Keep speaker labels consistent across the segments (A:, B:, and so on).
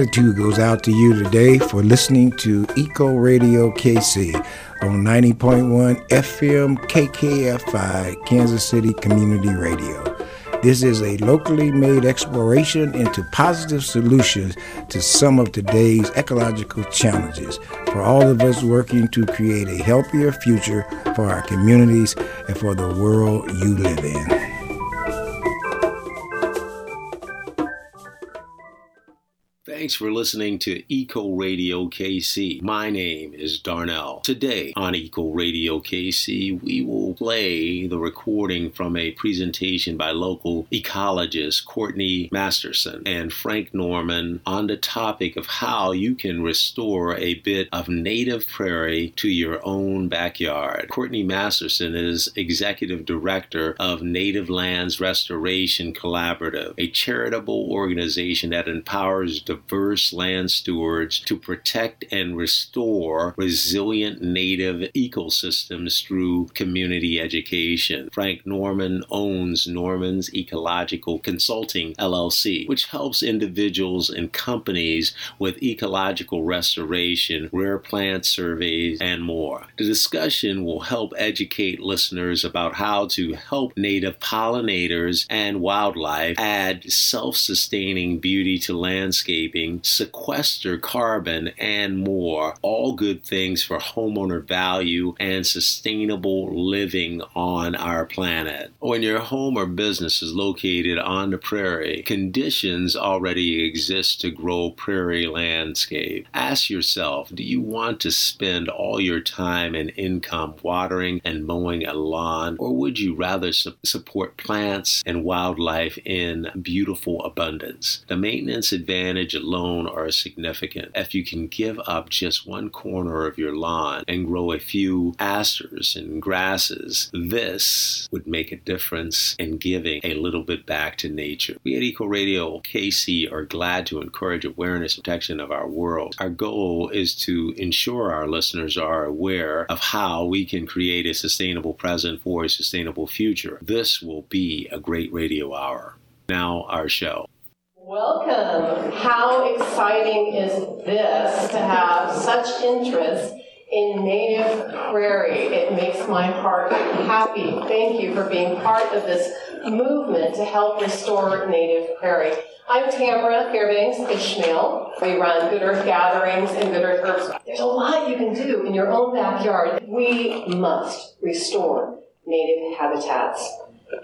A: gratitude goes out to you today for listening to Eco Radio KC on 90.1 FM KKFI, Kansas City Community Radio. This is a locally made exploration into positive solutions to some of today's ecological challenges for all of us working to create a healthier future for our communities and for the world you live in.
B: Thanks for listening to Eco Radio KC. My name is Darnell. Today on Eco Radio KC, we will play the recording from a presentation by local ecologist Courtney Masterson and Frank Norman on the topic of how you can restore a bit of native prairie to your own backyard. Courtney Masterson is executive director of Native Lands Restoration Collaborative, a charitable organization that empowers diverse diverse land stewards to protect and restore resilient native ecosystems through community education. Frank Norman owns Norman's Ecological Consulting LLC, which helps individuals and companies with ecological restoration, rare plant surveys, and more. The discussion will help educate listeners about how to help native pollinators and wildlife add self sustaining beauty to landscaping sequester carbon, and more. All good things for homeowner value and sustainable living on our planet. When your home or business is located on the prairie, conditions already exist to grow prairie landscape. Ask yourself do you want to spend all your time and income watering and mowing a lawn, or would you rather su- support plants and wildlife in beautiful abundance? The maintenance advantage alone are significant. If you can give up just one corner of your lawn and grow a few asters and grasses, this would make a difference in giving a little bit back to nature. We at Eco Radio KC are glad to encourage awareness and protection of our world. Our goal is to ensure our listeners are aware of how we can create a sustainable present for a sustainable future. This will be a great radio hour. Now, our show.
C: Welcome. How exciting is this to have such interest in native prairie? It makes my heart happy. Thank you for being part of this movement to help restore native prairie. I'm Tamara Fairbanks Ishmael. We run Good Earth gatherings and Good Earth Herbs. There's a lot you can do in your own backyard. We must restore native habitats.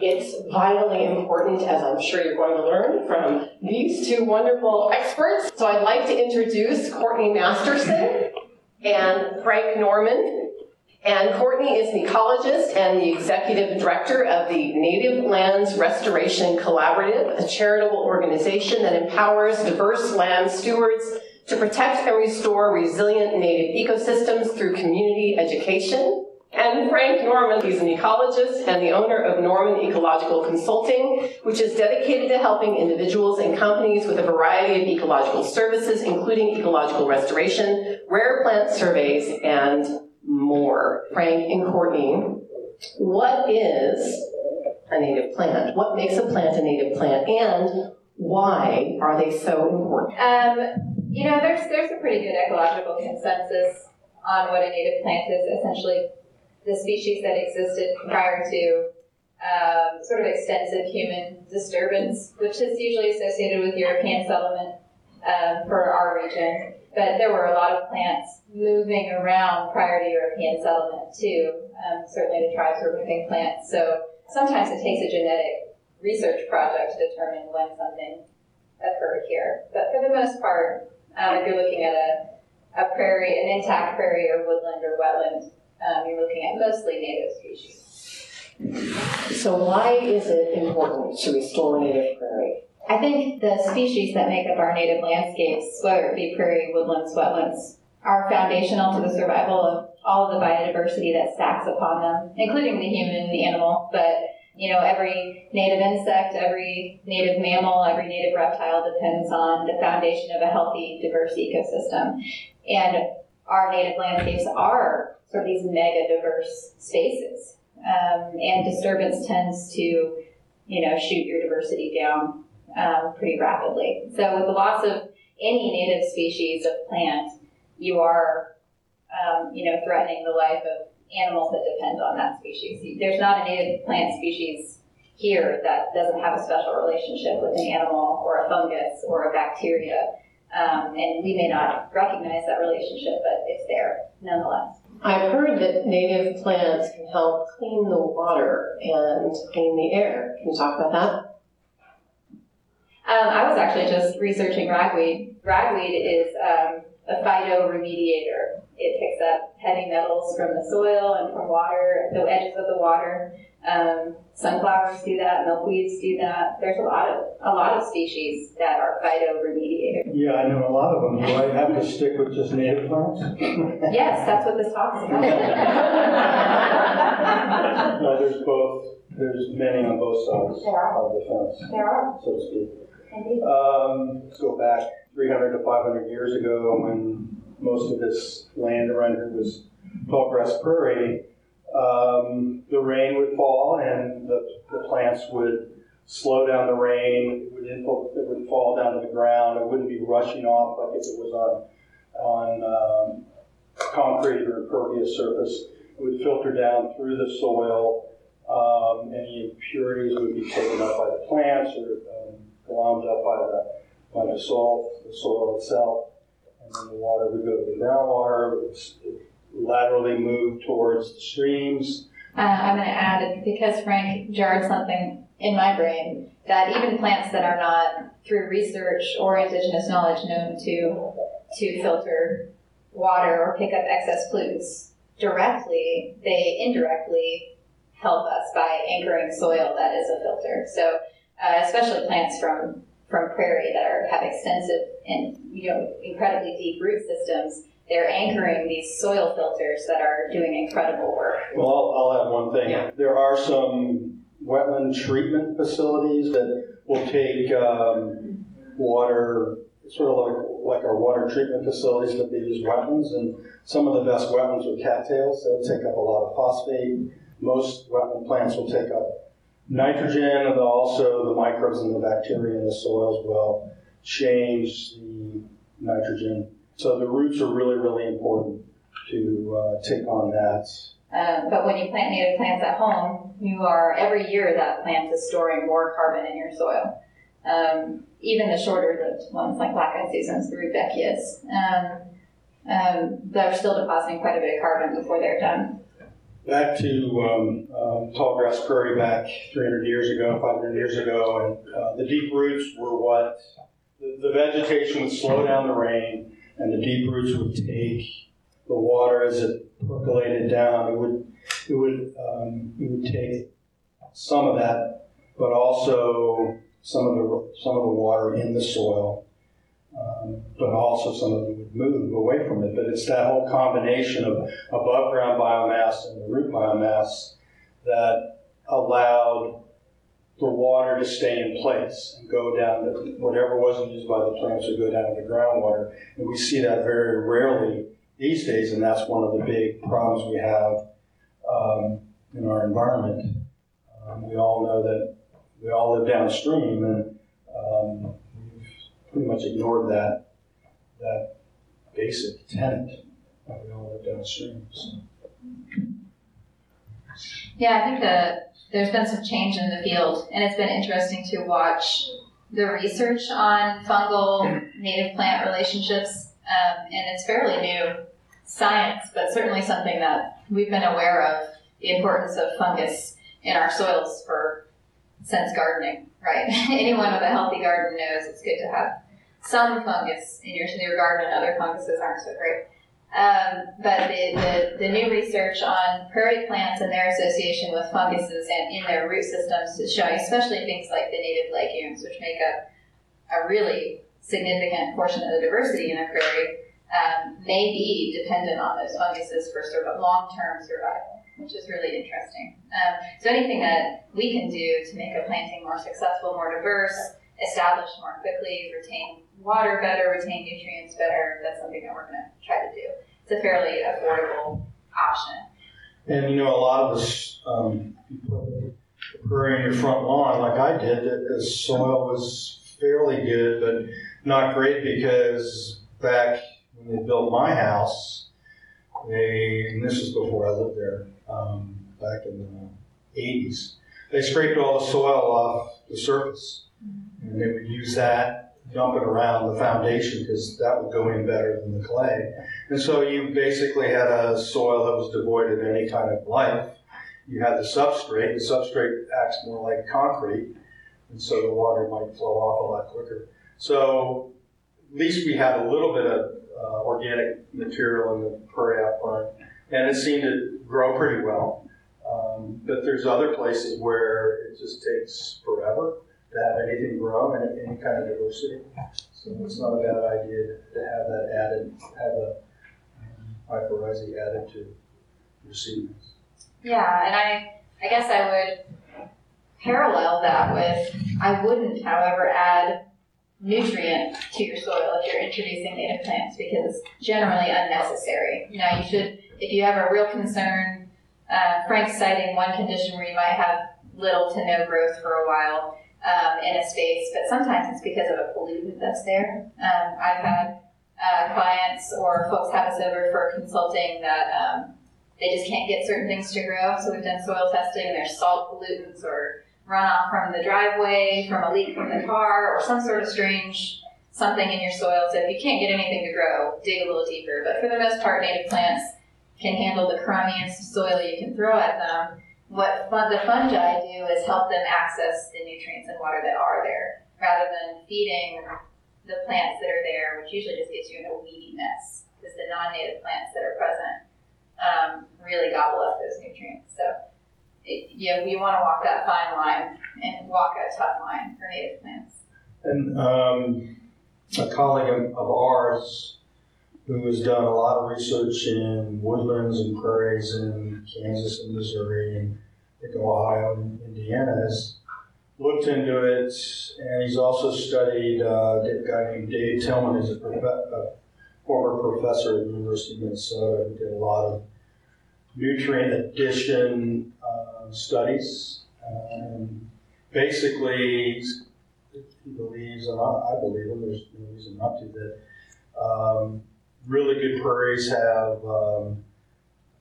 C: It's vitally important, as I'm sure you're going to learn from these two wonderful experts. So I'd like to introduce Courtney Masterson and Frank Norman. And Courtney is an ecologist and the executive director of the Native Lands Restoration Collaborative, a charitable organization that empowers diverse land stewards to protect and restore resilient native ecosystems through community education, and Frank Norman. He's an ecologist and the owner of Norman Ecological Consulting, which is dedicated to helping individuals and companies with a variety of ecological services, including ecological restoration, rare plant surveys, and more. Frank and Courtney, what is a native plant? What makes a plant a native plant? And why are they so important?
D: Um, you know, there's there's a pretty good ecological consensus on what a native plant is. Essentially, the species that existed prior to um, sort of extensive human disturbance, which is usually associated with European settlement um, for our region. But there were a lot of plants moving around prior to European settlement too. Um, certainly, the tribes were moving plants. So sometimes it takes a genetic research project to determine when something occurred here. But for the most part, um, if you're looking at a, a prairie, an intact prairie or woodland or wetland, um, you're looking at mostly native species.
C: So why is it important to restore native prairie?
D: I think the species that make up our native landscapes, whether it be prairie, woodlands, wetlands, are foundational to the survival of all of the biodiversity that stacks upon them, including the human, the animal, but you know, every native insect, every native mammal, every native reptile depends on the foundation of a healthy, diverse ecosystem. And our native landscapes are sort of these mega diverse spaces. Um, and disturbance tends to, you know, shoot your diversity down um, pretty rapidly. So with the loss of any native species of plant, you are, um, you know, threatening the life of animals that depend on that species. There's not a native plant species here that doesn't have a special relationship with an animal or a fungus or a bacteria. Um, and we may not recognize that relationship, but it's there nonetheless.
E: I've heard that native plants can help clean the water and clean the air. Can you talk about that?
D: Um, I was actually just researching ragweed. Ragweed is um, a phytoremediator. It picks up heavy metals from the soil and from water, the edges of the water. Um, sunflowers do that, milkweeds do that. There's a lot of a lot of species that are phytoremediators.
F: Yeah, I know a lot of them. Do I have to stick with just native plants?
D: yes, that's what this talk is about.
F: no, there's both. There's many on both sides of the fence.
D: There are.
F: So to speak. Um, let's go back 300 to 500 years ago when most of this land around here was tall grass prairie. Um, the rain would fall and the, the, plants would slow down the rain. It would, it would fall down to the ground. It wouldn't be rushing off like if it was on, on um, concrete or impervious surface. It would filter down through the soil. Um, any impurities would be taken up by the plants or glommed up by the by the soil, the soil itself, and then the water would go to the groundwater, laterally move towards the streams.
D: Uh, I'm going to add because Frank jarred something in my brain that even plants that are not through research or indigenous knowledge known to to filter water or pick up excess pollutants directly, they indirectly help us by anchoring soil that is a filter. So uh, especially plants from from prairie that are, have extensive and you know incredibly deep root systems. They're anchoring these soil filters that are doing incredible work.
F: Well, I'll, I'll add one thing. Yeah. There are some wetland treatment facilities that will take um, water, sort of like, like our water treatment facilities, but they use wetlands. And some of the best wetlands are cattails. They'll take up a lot of phosphate. Most wetland plants will take up Nitrogen, and also the microbes and the bacteria in the soils will change the nitrogen. So the roots are really, really important to uh, take on that.
D: Uh, but when you plant native plants at home, you are every year that plant is storing more carbon in your soil. Um, even the shorter-lived ones like black-eyed Susans, the rudbeckias, um, um, they're still depositing quite a bit of carbon before they're done
F: back to um, um, tall grass prairie back 300 years ago, 500 years ago, and uh, the deep roots were what the, the, vegetation would slow down the rain, and the deep roots would take the water as it percolated down. It would it would um, it would take some of that, but also some of the some of the water in the soil um, but also some of it would move away from it. But it's that whole combination of above ground biomass and the root biomass that allowed the water to stay in place and go down to whatever wasn't used by the plants would go down to the groundwater. And we see that very rarely these days, and that's one of the big problems we have um, in our environment. Um, we all know that we all live downstream, and um, we've pretty much ignored that that basic tenet that we all live downstream. So.
D: Yeah, I think that there's been some change in the field, and it's been interesting to watch the research on fungal native plant relationships, um, and it's fairly new science, but certainly something that we've been aware of the importance of fungus in our soils for since gardening, right? Anyone with a healthy garden knows it's good to have some fungus in your, in your garden, and other funguses aren't so great. Um, but the, the, the, new research on prairie plants and their association with funguses and in their root systems is showing, especially things like the native legumes, which make up a really significant portion of the diversity in a prairie, um, may be dependent on those funguses for sort of long-term survival, which is really interesting. Um, so anything that we can do to make a planting more successful, more diverse, establish more quickly, retain water better, retain nutrients better, that's something that we're going to try to do. It's a fairly affordable option.
F: And you know, a lot of us, um, put prairie in your front lawn like I did, the soil was fairly good, but not great because back when they built my house, they, and this was before I lived there, um, back in the 80s, they scraped all the soil off the surface. And they would use that, dump it around the foundation because that would go in better than the clay. And so you basically had a soil that was devoid of any kind of life. You had the substrate. The substrate acts more like concrete, and so the water might flow off a lot quicker. So at least we had a little bit of uh, organic material in the prairie out front, and it seemed to grow pretty well. Um, but there's other places where it just takes forever to have anything grow and any kind of diversity. So it's not a bad idea to have that added, have a um, mycorrhizae added to your seedlings.
D: Yeah, and I, I guess I would parallel that with I wouldn't, however, add nutrient to your soil if you're introducing native plants because it's generally unnecessary. Now, you should, if you have a real concern, uh, Frank's citing one condition where you might have little to no growth for a while um, in a space, but sometimes it's because of a pollutant that's there. Um, I've had uh, clients or folks have us over for consulting that um, they just can't get certain things to grow. So we've done soil testing. There's salt pollutants or runoff from the driveway, from a leak from the car, or some sort of strange something in your soil. So if you can't get anything to grow, dig a little deeper. But for the most part, native plants can handle the crummiest soil you can throw at them. What the fungi do is help them access the nutrients and water that are there, rather than feeding the plants that are there, which usually just gets you in a weedy mess, because the non-native plants that are present um, really gobble up those nutrients. So, it, you know, you want to walk that fine line and walk a tough line for native plants.
F: And um, a colleague of, of ours who has done a lot of research in woodlands and prairies in Kansas and Missouri and I Ohio and Indiana has looked into it, and he's also studied uh, a guy named Dave Tilman, who's a, prof- a former professor at the University of Minnesota, who did a lot of nutrient addition uh, studies. Um, basically, he believes, and I, I believe him, there's no reason not to, that um, really good prairies have um,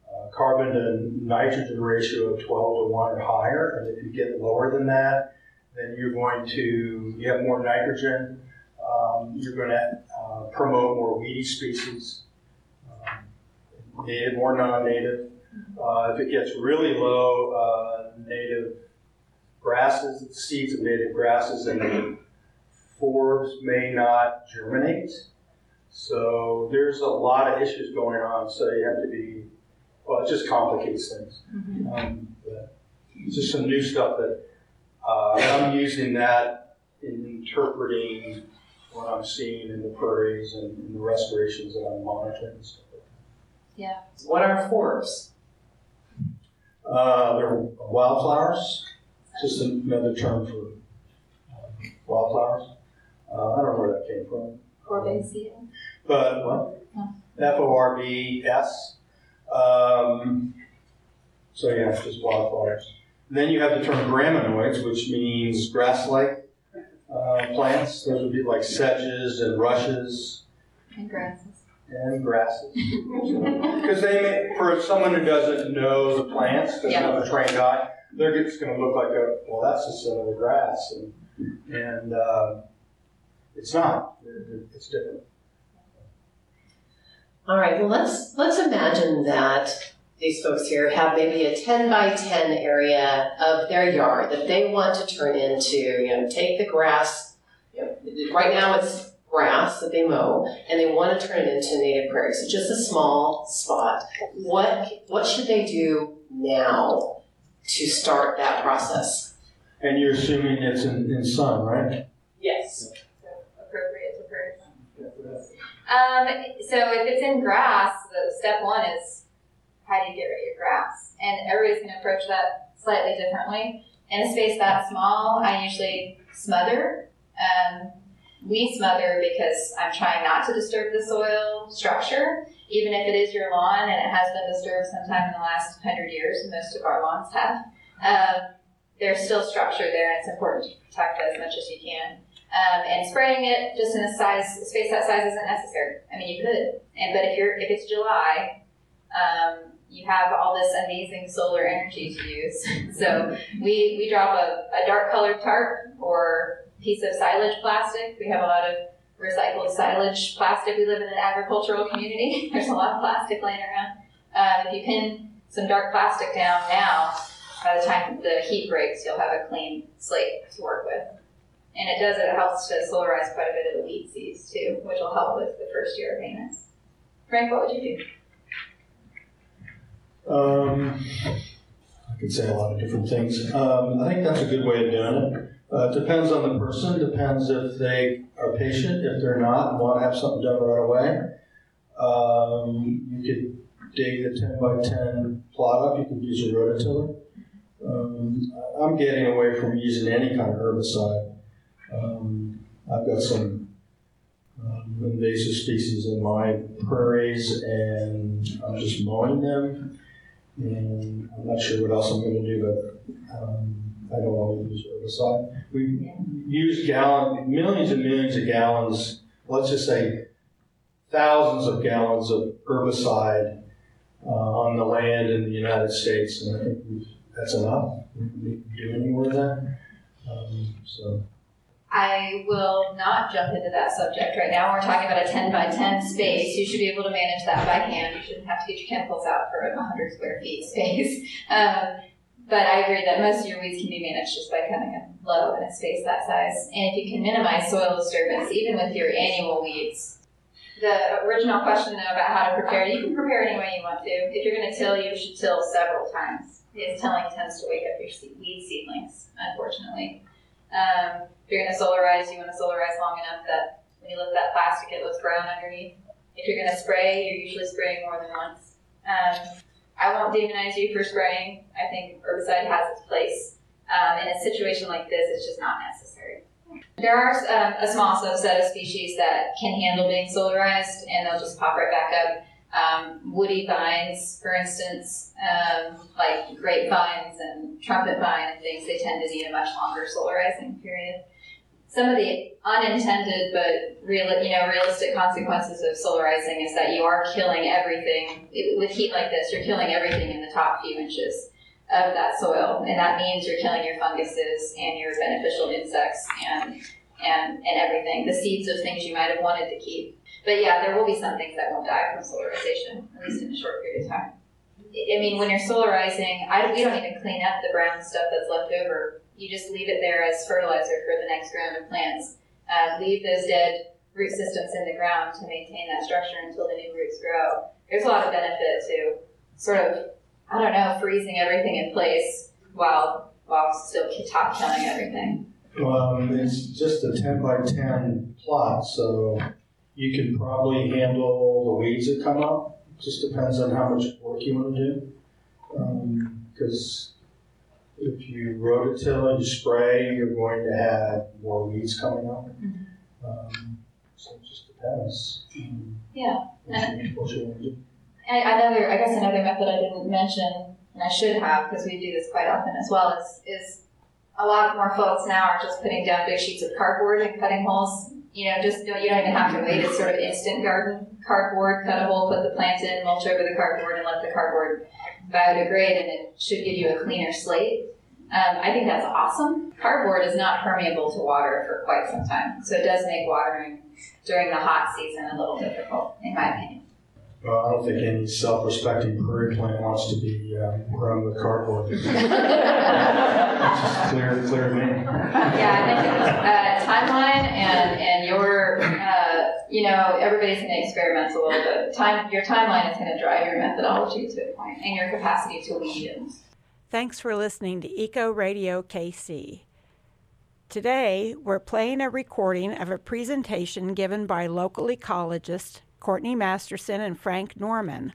F: uh, carbon to nitrogen ratio of 12 to 1 or higher. And if you get lower than that, then you're going to, you have more nitrogen, um, you're going to uh, promote more weedy species, um, native or non native. Uh, if it gets really low, uh, native grasses, seeds of native grasses and forbs may not germinate. So there's a lot of issues going on, so you have to be, well, it just complicates things. Um, it's just some new stuff that uh, I'm using that in interpreting what I'm seeing in the prairies and in the restorations that I'm monitoring and stuff like
C: What are forbs?
F: Uh, they're wildflowers, just another term for um, wildflowers. Uh, I don't know where that came from.
D: Corbaceae.
F: But what? F O R B S. Um, so yeah, it's just wildflowers. Then you have the term graminoids, which means grass-like uh, plants. Those would be like sedges and rushes
D: And grasses.
F: and grasses. Because they may, for someone who doesn't know the plants, doesn't have a trained eye, they're just going to look like a well, that's just another grass, and and uh, it's not. It's different.
C: All right, well, let's, let's imagine that these folks here have maybe a 10 by 10 area of their yard that they want to turn into, you know, take the grass, you know, right now it's grass that they mow, and they want to turn it into native prairie. So just a small spot. What, what should they do now to start that process?
F: And you're assuming it's in, in sun, right?
C: Yes.
D: appropriate to person. Um, so if it's in grass, the step one is how do you get rid of your grass? And everybody's going to approach that slightly differently. In a space that small, I usually smother. Um, we smother because I'm trying not to disturb the soil structure, even if it is your lawn and it has been disturbed sometime in the last hundred years. Most of our lawns have. Um, there's still structure there, and it's important to protect as much as you can. Um, and spraying it just in a size space that size isn't necessary. I mean, you could, and but if you're if it's July, um, you have all this amazing solar energy to use. so we we drop a, a dark colored tarp or piece of silage plastic. We have a lot of recycled silage plastic. We live in an agricultural community. There's a lot of plastic laying around. Um, if you pin some dark plastic down now, by the time the heat breaks, you'll have a clean slate to work with. And it does, it helps to solarize quite a bit of the weed seeds too, which will help with the first year of maintenance. Frank, what would you
F: do? Um, I could say a lot of different things. Um, I think that's a good way of doing it. Uh, depends on the person, depends if they are patient, if they're not, and want to have something done right away. Um, you could dig the 10 by 10 plot up, you could use a rototiller. Um, I'm getting away from using any kind of herbicide. Um, I've got some um, invasive species in my prairies, and I'm just mowing them. And I'm not sure what else I'm going to do, but um, I don't want to use herbicide. We use gallon, millions and millions of gallons. Let's just say thousands of gallons of herbicide uh, on the land in the United States, and I think that's enough. We can do any more of that. Um, so.
D: I will not jump into that subject right now. We're talking about a 10 by 10 space. You should be able to manage that by hand. You shouldn't have to get your chemicals out for a 100 square feet space. Um, but I agree that most of your weeds can be managed just by cutting them low in a space that size. And if you can minimize soil disturbance, even with your annual weeds, the original question though about how to prepare, you can prepare any way you want to. If you're going to till, you should till several times. Because tilling tends to wake up your weed seedlings, unfortunately. Um, if you're going to solarize, you want to solarize long enough that when you lift that plastic, it looks brown underneath. If you're going to spray, you're usually spraying more than once. Um, I won't demonize you for spraying. I think herbicide has its place. Um, in a situation like this, it's just not necessary. There are um, a small subset of species that can handle being solarized, and they'll just pop right back up. Um, woody vines, for instance, um, like grapevines and trumpet vine and things, they tend to need a much longer solarizing period. Some of the unintended but real, you know, realistic consequences of solarizing is that you are killing everything with heat like this. You're killing everything in the top few inches of that soil, and that means you're killing your funguses and your beneficial insects and and and everything, the seeds of things you might have wanted to keep. But yeah, there will be some things that won't die from solarization, at least in a short period of time. I mean, when you're solarizing, I, we don't even clean up the brown stuff that's left over. You just leave it there as fertilizer for the next round of plants. Uh, leave those dead root systems in the ground to maintain that structure until the new roots grow. There's a lot of benefit to sort of, I don't know, freezing everything in place while while still top killing everything.
F: Well, it's just a 10 by 10 plot, so you can probably handle the weeds that come up. Just depends on how much work you want to do. Because um, if you rototill and you spray, you're going to have more weeds coming up. Mm-hmm. Um, so it just depends.
D: Yeah. And what you want to do. Another, I guess another method I didn't mention, and I should have because we do this quite often as well, is, is a lot more folks now are just putting down big sheets of cardboard and cutting holes you know, just you don't even have to wait. It's sort of instant garden cardboard, cut a hole, put the plant in, mulch over the cardboard, and let the cardboard biodegrade, and it should give you a cleaner slate. Um, I think that's awesome. Cardboard is not permeable to water for quite some time, so it does make watering during the hot season a little difficult, in my opinion.
F: Well, I don't think any self-respecting prairie plant wants to be uh, grown with cardboard. it's just clear, clear me.
D: Yeah, I think uh, timeline and and you know, everybody's going to experiment a little bit. Time, your timeline is going to drive your methodology to a point, and your capacity to weed.
G: Thanks for listening to Eco Radio KC. Today, we're playing a recording of a presentation given by local ecologist Courtney Masterson and Frank Norman,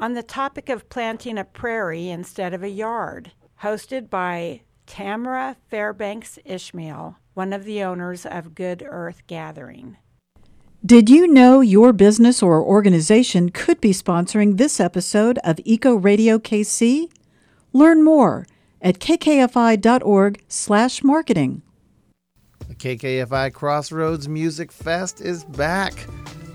G: on the topic of planting a prairie instead of a yard, hosted by Tamara Fairbanks Ishmael, one of the owners of Good Earth Gathering.
H: Did you know your business or organization could be sponsoring this episode of Eco Radio KC? Learn more at kkfi.org/marketing.
I: The KKFI Crossroads Music Fest is back.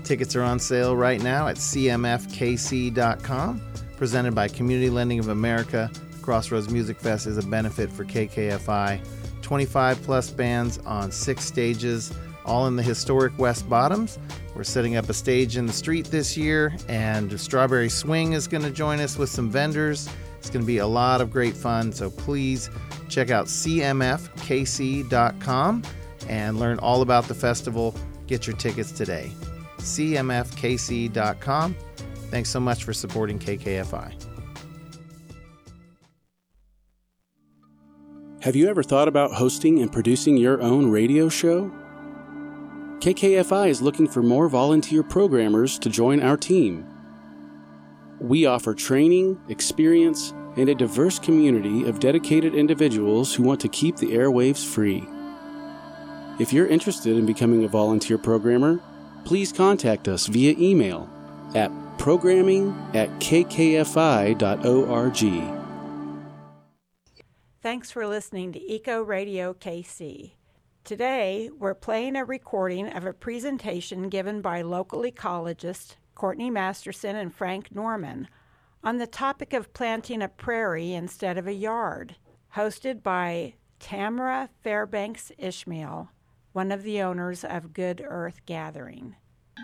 I: Tickets are on sale right now at cmfkc.com. Presented by Community Lending of America, Crossroads Music Fest is a benefit for KKFI. 25 plus bands on six stages, all in the historic West Bottoms. We're setting up a stage in the street this year, and Strawberry Swing is going to join us with some vendors. It's going to be a lot of great fun, so please check out cmfkc.com and learn all about the festival. Get your tickets today. cmfkc.com. Thanks so much for supporting KKFI.
J: Have you ever thought about hosting and producing your own radio show? KKFI is looking for more volunteer programmers to join our team. We offer training, experience, and a diverse community of dedicated individuals who want to keep the airwaves free. If you're interested in becoming a volunteer programmer, please contact us via email at programming at kkfi.org.
G: Thanks for listening to Eco Radio KC. Today, we're playing a recording of a presentation given by local ecologists Courtney Masterson and Frank Norman on the topic of planting a prairie instead of a yard, hosted by Tamara Fairbanks Ishmael, one of the owners of Good Earth Gathering.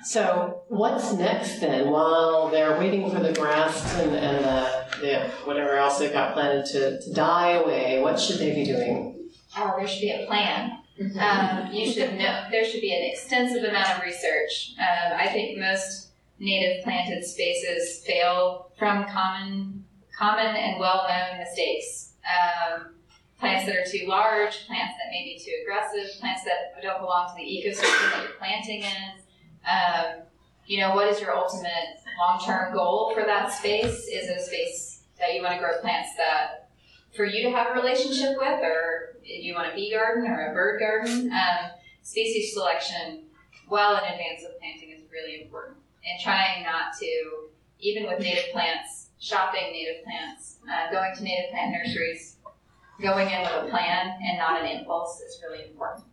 C: So, what's next then? While they're waiting for the grass and, and the, the whatever else they've got planted to, to die away, what should they be doing?
D: Oh, there should be a plan. Um, you should know there should be an extensive amount of research. Um, I think most native planted spaces fail from common, common and well-known mistakes. Um, plants that are too large, plants that may be too aggressive, plants that don't belong to the ecosystem that you're planting in. Um, you know, what is your ultimate long-term goal for that space? Is it a space that you want to grow plants that for you to have a relationship with, or you want a bee garden or a bird garden? Um, species selection well in advance of planting is really important, and trying not to, even with native plants, shopping native plants, uh, going to native plant nurseries, going in with a plan and not an impulse is really important.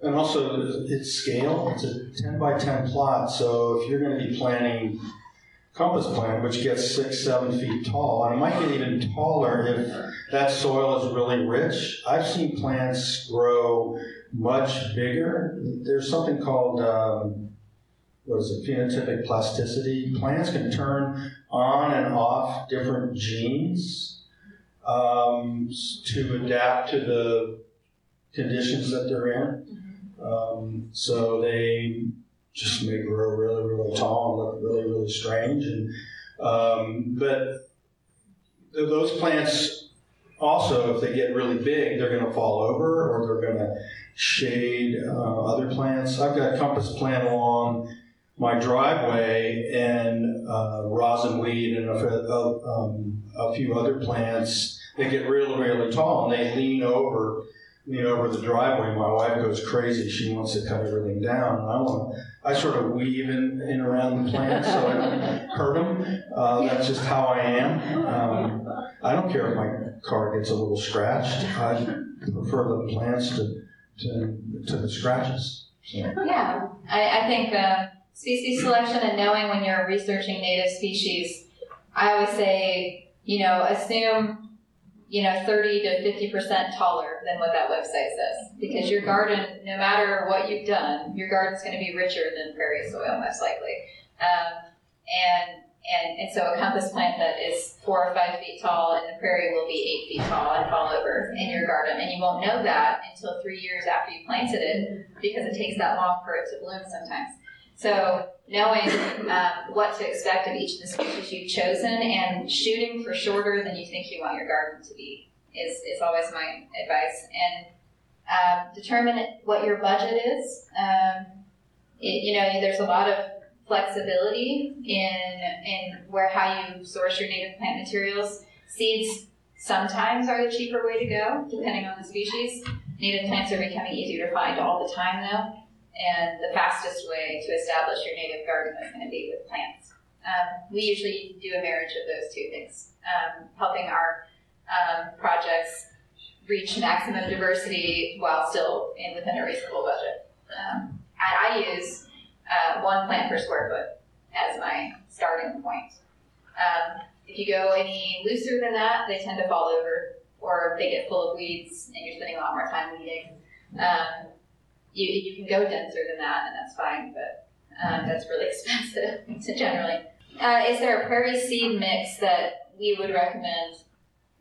F: And also, its scale, it's a 10 by 10 plot, so if you're going to be planting compass plant, which gets six, seven feet tall, and it might get even taller if that soil is really rich. I've seen plants grow much bigger. There's something called, um, what is it, phenotypic plasticity. Plants can turn on and off different genes um, to adapt to the conditions that they're in. Um, so they just may grow really, really tall and look really, really strange. And um, but th- those plants also, if they get really big, they're going to fall over or they're going to shade uh, other plants. I've got a compass plant along my driveway and uh, rosin weed and a, um, a few other plants. They get really, really tall and they lean over lean over the driveway. My wife goes crazy. She wants to cut everything down. And I want I sort of weave in, in around the plants so I don't hurt them. Uh, that's just how I am. Um, I don't care if my car gets a little scratched. I prefer the plants to, to, to the scratches.
D: So. Yeah, I, I think uh, species selection and knowing when you're researching native species, I always say, you know, assume you know, 30 to 50% taller than what that website says. Because your garden, no matter what you've done, your garden's going to be richer than prairie soil, most likely. Um, and, and, and so a compass plant that is four or five feet tall and the prairie will be eight feet tall and fall over in your garden. And you won't know that until three years after you planted it because it takes that long for it to bloom sometimes. So knowing um, what to expect of each of the species you've chosen and shooting for shorter than you think you want your garden to be is, is always my advice. And um, determine what your budget is. Um, it, you know, there's a lot of flexibility in in where how you source your native plant materials. Seeds sometimes are the cheaper way to go, depending on the species. Native plants are becoming easier to find all the time, though and the fastest way to establish your native garden is going to be with plants. Um, we usually do a marriage of those two things, um, helping our um, projects reach maximum diversity while still in within a reasonable budget. Um, I, I use uh, one plant per square foot as my starting point. Um, if you go any looser than that, they tend to fall over, or they get full of weeds, and you're spending a lot more time weeding. Um, you, you can go denser than that, and that's fine, but um, that's really expensive generally. Uh, is there a prairie seed mix that we would recommend?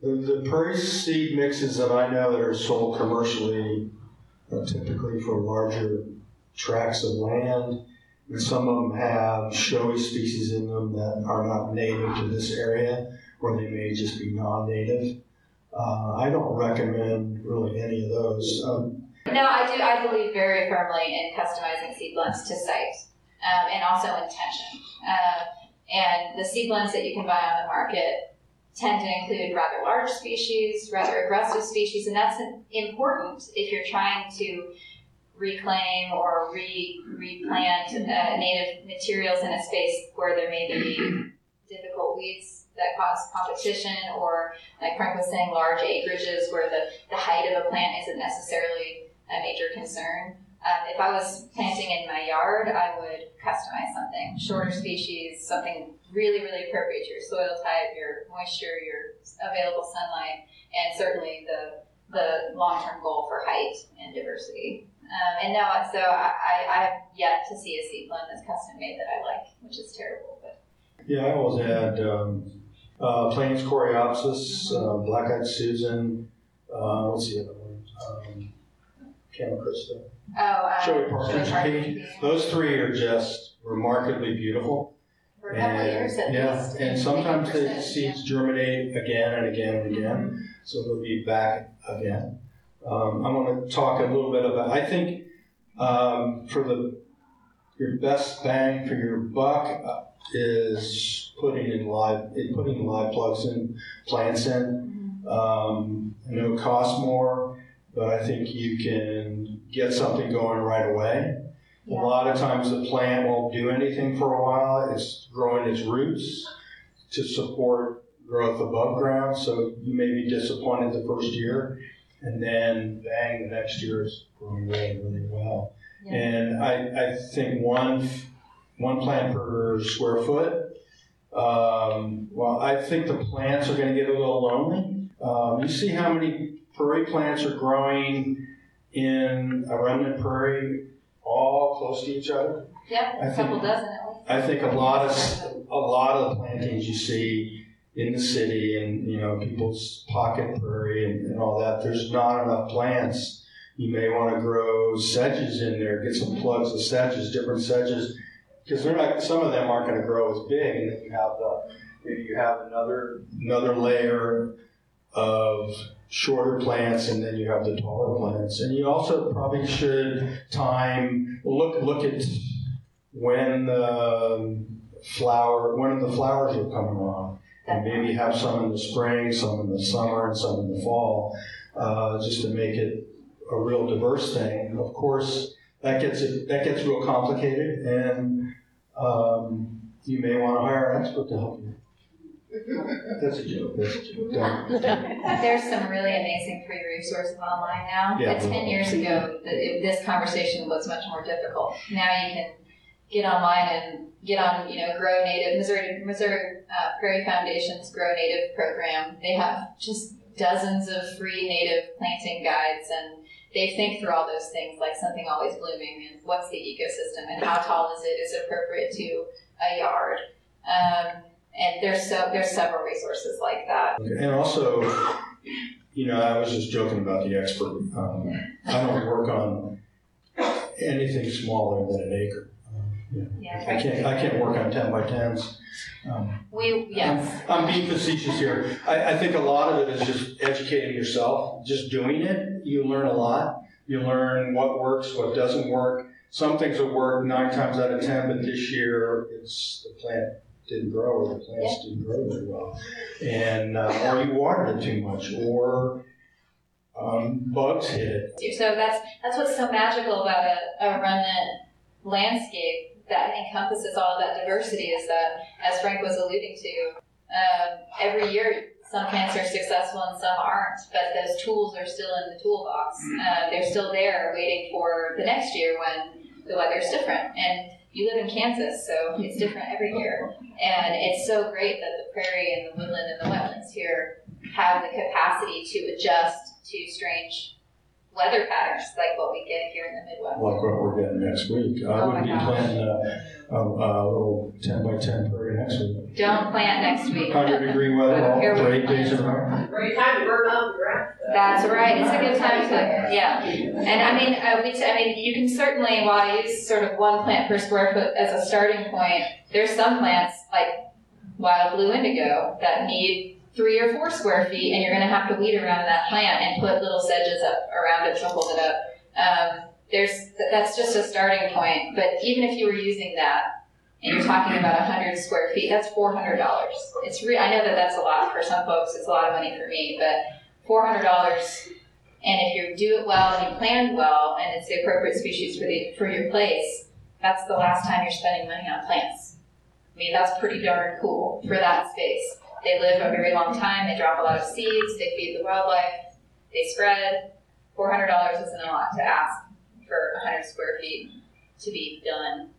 F: The, the prairie seed mixes that I know that are sold commercially are typically for larger tracts of land. And some of them have showy species in them that are not native to this area, or they may just be non-native. Uh, I don't recommend really any of those. Um,
D: No, I do. I believe very firmly in customizing seed blends to site um, and also intention. Uh, and the seed blends that you can buy on the market tend to include rather large species, rather aggressive species, and that's important if you're trying to reclaim or re replant uh, native materials in a space where there may be difficult weeds that cause competition, or like Frank was saying, large acreages where the, the height of a plant isn't necessarily a major concern. Um, if I was planting in my yard, I would customize something shorter species, something really, really appropriate to your soil type, your moisture, your available sunlight, and certainly the the long term goal for height and diversity. Um, and no, so I, I, have yet to see a seed blend that's custom made that I like, which is terrible. But
F: yeah, I always add um, uh, Plains Coreopsis, uh, Black Eyed Susan, uh, what's the? Um, Chamaecrista.
D: oh, uh,
F: Showy partridge
D: partridge
F: pea.
D: pea.
F: Those three are just remarkably beautiful.
D: for a couple of years at
F: yeah,
D: least.
F: and sometimes the
D: 80%,
F: seeds germinate again and again and again, so they'll be back again. Um, I want to talk a little bit about. I think um, for the your best bang for your buck uh, is putting in live in putting live plugs in plants in. Um, I know it costs more, but I think you can get something going right away. A lot of times the plant won't do anything for a while. It's growing its roots to support growth above ground. So you may be disappointed the first year, and then bang, the next year is growing really, really well.
D: Yeah.
F: And I, I think one one plant per square foot. Um, well, I think the plants are going to get a little lonely. Um, you see how many prairie plants are growing in a remnant prairie, all close to each other.
D: Yep,
F: I
D: a couple
F: think-
D: dozen at least.
F: I think a lot of a lot of the plantings you see in the city and you know people's pocket prairie and, and all that. There's not enough plants. You may want to grow sedges in there. Get some plugs of sedges, different sedges, because they're not. Some of them aren't going to grow as big, and then you have the maybe you have another another layer of shorter plants, and then you have the taller plants. And you also probably should time look look at when the flower when the flowers are coming on, and maybe have some in the spring, some in the summer, and some in the fall, uh, just to make it a real diverse thing. Of course, that gets it that gets real complicated, and um, you may want to hire an expert to help you. That's a joke. That's a joke. Don't-
D: There's some really amazing free resources online now.
F: Yeah.
D: But Ten years ago, th- it- this conversation was much more difficult. Now you can get online and get on, you know, Grow Native, Missouri, Missouri uh, Prairie Foundation's Grow Native program. They have just dozens of free native planting guides and they think through all those things like something always blooming and what's the ecosystem and how tall is it is it appropriate to a yard. Um, and there's so there's several resources like that.
F: And also, you know, I was just joking about the expert. Um, I don't work on anything smaller than an acre. Um, you
D: Yeah,
F: I can't. I can't work on ten by tens. Um,
D: We yes.
F: I'm, I'm being facetious here. I, I think a lot of it is just educating yourself. Just doing it, you learn a lot. You learn what works, what doesn't work. Some things will work nine times out of ten, but this year it's the plant didn't grow or the plants didn't grow very well, and uh, or you watered it too much, or um, bugs hit it.
D: So that's that's what's so magical about a, a remnant landscape that encompasses all of that diversity is that, as Frank was alluding to, um, every year some plants are successful and some aren't, but those tools are still in the toolbox. Uh, they're still there waiting for the next year when the weather's different. And you live in Kansas, so it's different every year. And it's so great that the prairie and the woodland and the wetlands here have the capacity to adjust to strange weather patterns like what we get here in the Midwest.
F: Like what we're getting next week. I
D: Oh
F: would be
D: gosh.
F: planting a, uh, a, a little ten by ten prairie next week.
D: Don't plant next week.
F: Hundred degree weather all
D: care what
F: eight days in a row.
E: Great time to burn up the grass.
D: That's right. It's a good time to, yeah. And I mean, uh, we, t- I mean, you can certainly, while I use sort of one plant per square foot as a starting point, there's some plants like wild blue indigo that need three or four square feet, and you're going to have to weed around that plant and put little sedges up around it to hold it up. Um, there's that's just a starting point. But even if you were using that, and you're talking about 100 square feet, that's $400. It's re- I know that that's a lot for some folks. It's a lot of money for me, but four hundred dollars. And if you do it well and you plan well, and it's the appropriate species for the for your place, that's the last time you're spending money on plants. I mean, that's pretty darn cool for that space. They live a very long time. They drop a lot of seeds. They feed the wildlife. They spread. Four hundred dollars isn't a lot to ask for hundred square feet to be done.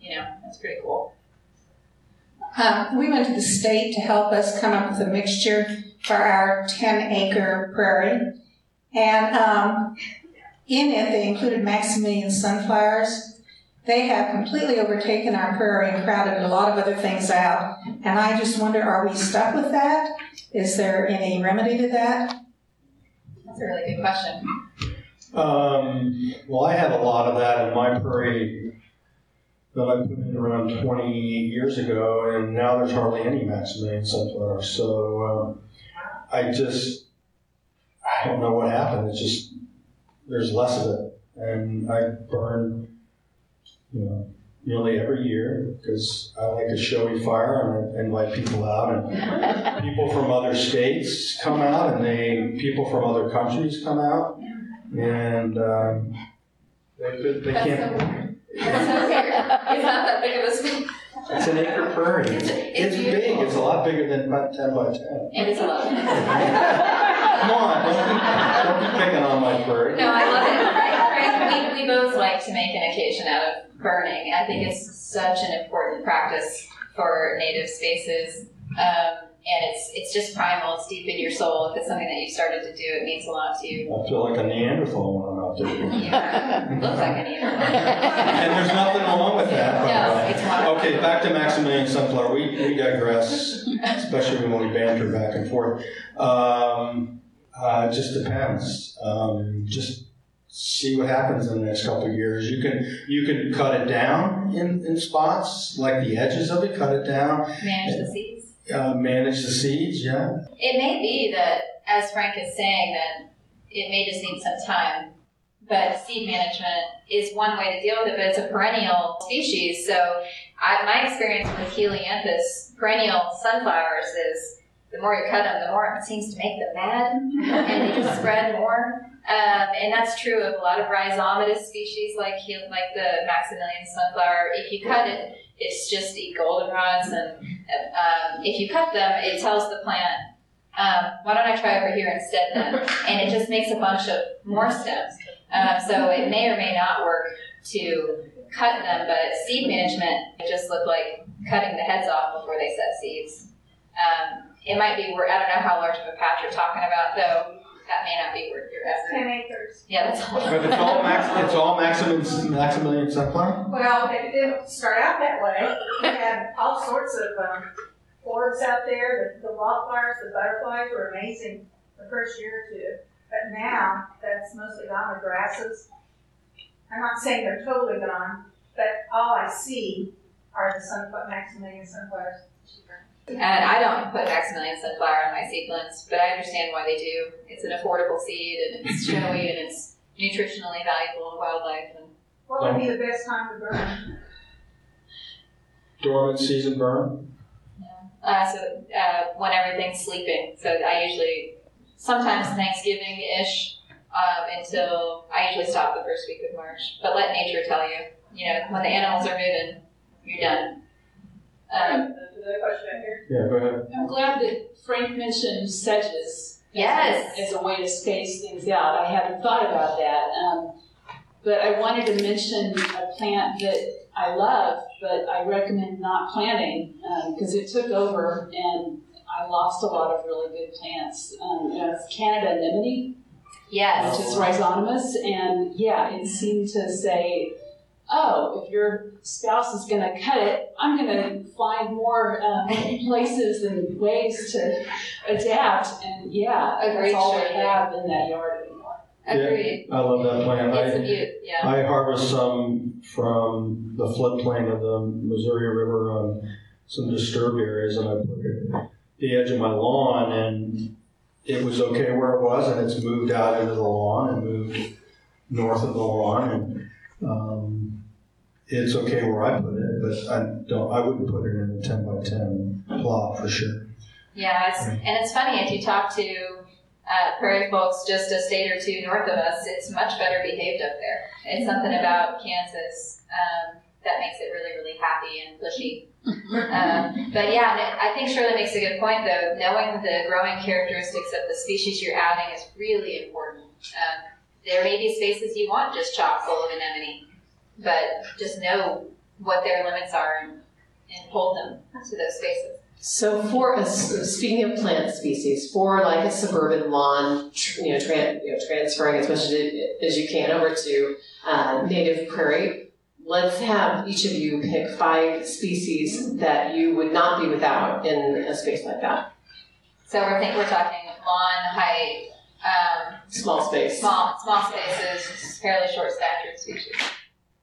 D: You know, that's pretty cool.
K: Um, we went to the state to help us come up with a mixture for our 10 acre prairie. And um, in it, they included Maximilian sunflowers. They have completely overtaken our prairie and crowded a lot of other things out. And I just wonder are we stuck with that? Is there any remedy to that?
D: That's a really good question.
F: Um, well, I had a lot of that in my prairie that I put in around 20 years ago, and now there's hardly any Maximilian sunflowers. So um, I just, I don't know what happened. It's just, there's less of it. And I burn, you know, nearly every year because I like a showy fire and I invite people out and people from other states come out and they people from other countries come out and um, they, they
D: That's
F: can't.
D: That's so weird. It's not that big of a space.
F: It's an acre prairie. It's, it's big. It's a lot bigger than about ten by ten.
D: It is a lot.
F: Come on, don't be, don't be picking on my prairie.
D: No, I love it. Frank, we, we both like to make an occasion out of burning. I think it's such an important practice for native spaces. Um, and it's it's just primal, it's deep in your soul. If it's something that you started to do, it means a lot to you.
F: I feel like a Neanderthal when I'm out there.
D: Yeah. Looks like a Neanderthal.
F: And there's nothing wrong with that. by the
D: No.
F: Okay, back to Maximilian Sunflower. We, we digress, especially when we banter back and forth. Um, uh, it just depends. Um, just see what happens in the next couple of years. You can you can cut it down in, in spots, like the edges of it, cut it down,
D: Manage the seeds.
F: Uh, manage the seeds, yeah.
D: It may be that, as Frank is saying, that it may just need some time. But seed management is one way to deal with it, but it's a perennial species. So I, my experience with Helianthus perennial sunflowers is the more you cut them, the more it seems to make them mad, and they just spread more. Um, and that's true of a lot of rhizomatous species like like the Maximilian sunflower. If you cut it, it's just eat goldenrods, and um, if you cut them, it tells the plant, um, "Why don't I try over here instead?" Then, and it just makes a bunch of more stems. Um, so it may or may not work to cut them, but seed management it just looked like cutting the heads off before they set seeds. Um, it might be. I don't know how large of a patch you're talking about, though. That may not be worth your effort.
K: Ten acres.
D: Yeah, that's all.
F: But it's all max, it's all Maximilian, Maximilian Sunflower?
K: Well, it didn't start out that way. We had all sorts of um, forbs out there. The, the wildflowers, the butterflies were amazing the first year or two. But now that's mostly gone. The grasses. I'm not saying they're totally gone, but all I see are the sunflower, Maximilian sunflowers.
D: And I don't put Maximilian sunflower on my seedlings, but I understand why they do. It's an affordable seed, and it's showy, and it's nutritionally valuable to wildlife. And
K: What would be the best time to burn?
F: Dormant season burn?
D: uh, so uh, when everything's sleeping, so I usually sometimes Thanksgiving-ish um, until I usually stop the first week of March. But let nature tell you. You know, when the animals are moving, you're done. Um,
L: another question back here.
F: Yeah, go ahead.
L: I'm glad that Frank mentioned sedges.
D: Yes.
L: As, a way to space things out. I hadn't thought about that. Um, but I wanted to mention a plant that I love, but I recommend not planting because um, it took over and I lost a lot of really good plants. Um, Canada anemone.
D: Yes.
L: Which is rhizomatous. And yeah, it seemed to say, oh, if your spouse is going to cut it, I'm going to find more um, places and ways to adapt. And yeah,
D: Agreed,
L: that's all
D: sure,
L: we have in that yard anymore.
D: Agreed.
F: Yeah, I love that plant.
D: It's
F: I,
D: a beaut, yeah.
F: I harvest some from the floodplain of the Missouri River on some disturbed areas, and I put it at the edge of my lawn, and it was okay where it was, and it's moved out into the lawn and moved north of the lawn, and um, it's okay where I put it, but I don't. I wouldn't put it in a ten by ten plot for sure.
D: Yeah, it's, and it's funny if you talk to uh, prairie folks just a state or two north of us, it's much better behaved up there. It's something about Kansas um, that makes it really, really happy and pushy. um, but yeah, I think Shirley makes a good point though. Knowing the growing characteristics of the species you're adding is really important. Um, there may be spaces you want just chock full of anemone, but just know what their limits are and, and hold them to those spaces.
C: So for a, speaking of plant species, for like a suburban lawn, you know, tran, you know transferring as much as, it, as you can over to uh, native prairie, let's have each of you pick five species that you would not be without in a space like that.
D: So we're think we're talking lawn height, um,
C: small space,
D: small small spaces, fairly short statured species.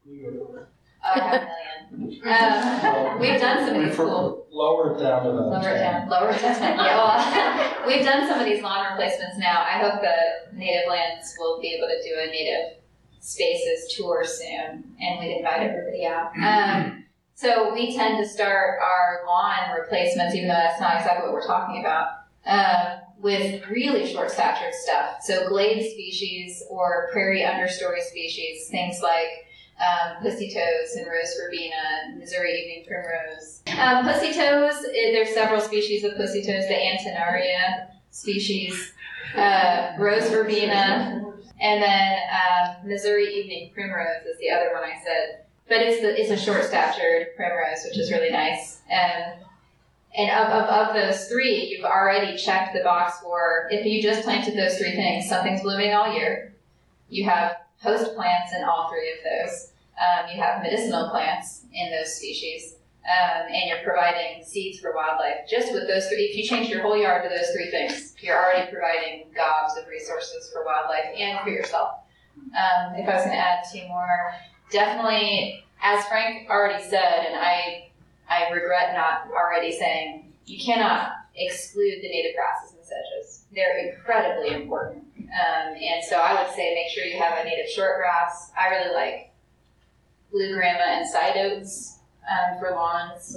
D: Oh, a million. Um, we've done some of these cool.
F: Lower it down to that.
D: Lower it down. Lower it down. Yeah, well, we've done some of these lawn replacements now. I hope the native lands will be able to do a native spaces tour soon, and we'd invite everybody out. Um, so we tend to start our lawn replacements, even though that's not exactly what we're talking about, uh, with really short statured stuff. So glade species or prairie understory species, things like um, pussy toes and rose verbena, Missouri evening primrose. Um, pussy toes, eh, there's several species of pussy toes, the Antennaria species, uh, rose verbena, and then um, Missouri evening primrose is the other one I said. But it's the, it's a short statured primrose, which is really nice. Um, and of, of, of those three, you've already checked the box for if you just planted those three things, something's blooming all year. You have host plants in all three of those. Um, you have medicinal plants in those species. Um, and you're providing seeds for wildlife. Just with those three, if you change your whole yard to those three things, you're already providing gobs of resources for wildlife and for yourself. Um, if I was going to add two more, definitely, as Frank already said, and I, I regret not already saying, you cannot exclude the native grasses sedges. They're incredibly important. Um, and so I would say make sure you have a native shortgrass. I really like blue grama and side oats um, for lawns.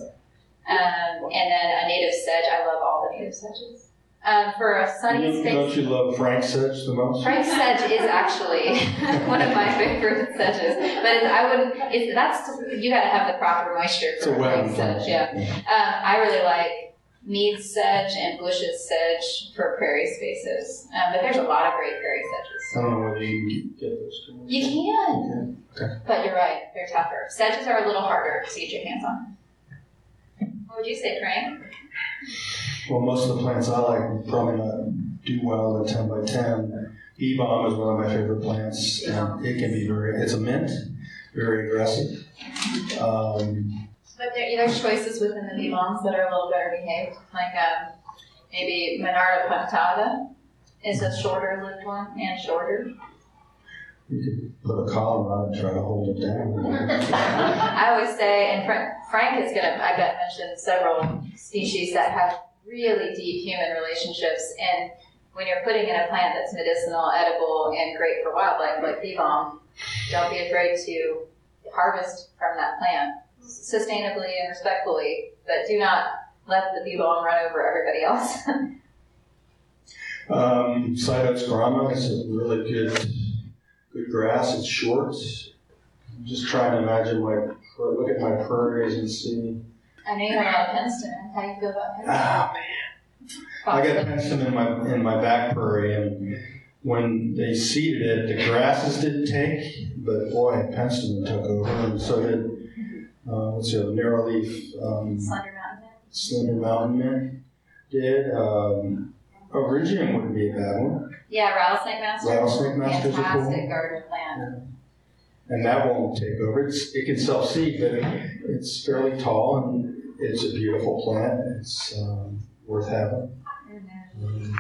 D: Um, and then a native sedge. I love all the native sedges. Um, for a sunny
F: you,
D: space.
F: Don't you love Frank sedge the most?
D: Frank sedge is actually one of my favorite sedges, but I wouldn't. It's, that's you got to have the proper moisture for Frank sedge. Yeah, um, I really like mead sedge and Bush's sedge for prairie spaces, um, but there's a lot of great prairie sedges.
F: I don't know whether you can get those. Two.
D: You can,
F: okay.
D: but you're right; they're tougher. Sedges are a little harder to get your hands on. What would you say, Frank?
F: Well, most of the plants I like probably not do well in 10 by 10. Bee balm is one of my favorite plants, and it can be very, it's a mint, very aggressive. Um,
D: but there, there's choices within the bee-balms that are a little better behaved, like um, maybe Monarda punctata is a shorter lived one and shorter.
F: You could put a collar on it and try to hold it down.
D: I always say, and Frank, Frank is going to, I bet, mention several species that have really deep human relationships. And when you're putting in a plant that's medicinal, edible, and great for wildlife, like bee balm, don't be afraid to harvest from that plant sustainably and respectfully, but do not let the bee balm run over everybody else.
F: um, side oats grama is a really good, good grass. It's short. I'm just trying to imagine my, look at my prairies and see
D: I know you have a lot of Penstemon. How do you feel about
F: Ah,
D: Penstemon?
F: I got Penstemon in my in my back prairie, and when they seeded it, the grasses didn't take, but boy, Penstemon took over, and so did uh, what's the other narrow leaf um,
D: Slender Mountain Mint?
F: slender mountain mint did. Um, Eryngium wouldn't be a bad one,
D: Yeah, rattlesnake master.
F: Rattlesnake master's a cool
D: Fantastic
F: one.
D: garden plant.
F: and that won't take over. It's, it can self seed, but it's fairly tall and it's a beautiful plant. It's um, worth having. Um,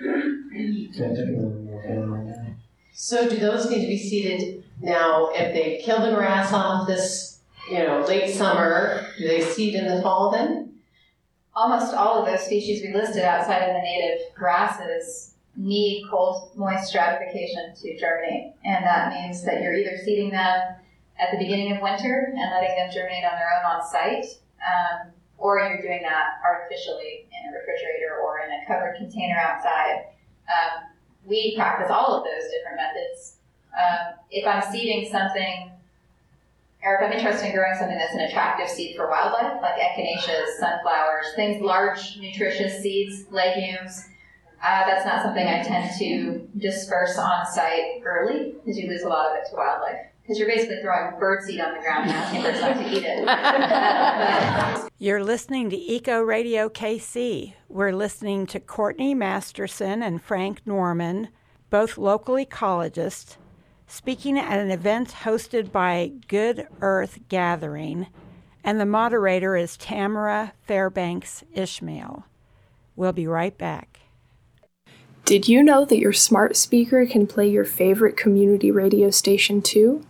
F: can't think of anything more fun right now.
C: So do those need to be seeded now, if they kill the grass off this, you know, late summer, do they seed in the fall then?
D: Almost all of those species we listed outside of the native grasses need cold, moist stratification to germinate. And that means that you're either seeding them at the beginning of winter and letting them germinate on their own on site, um, or you're doing that artificially in a refrigerator or in a covered container outside. Um, we practice all of those different methods. Um, if I'm seeding something or if I'm interested in growing something that's an attractive seed for wildlife, like echinaceas, sunflowers, things, large, nutritious seeds, legumes, uh, that's not something I tend to disperse on site early because you lose a lot of it to wildlife. Because you're basically throwing birdseed on the ground and asking birds not to eat it.
G: You're listening to Eco Radio KC. We're listening to Courtney Masterson and Frank Norman, both local ecologists, speaking at an event hosted by Good Earth Gathering, and the moderator is Tamara Fairbanks Ishmael. We'll be right back.
M: Did you know that your smart speaker can play your favorite community radio station too?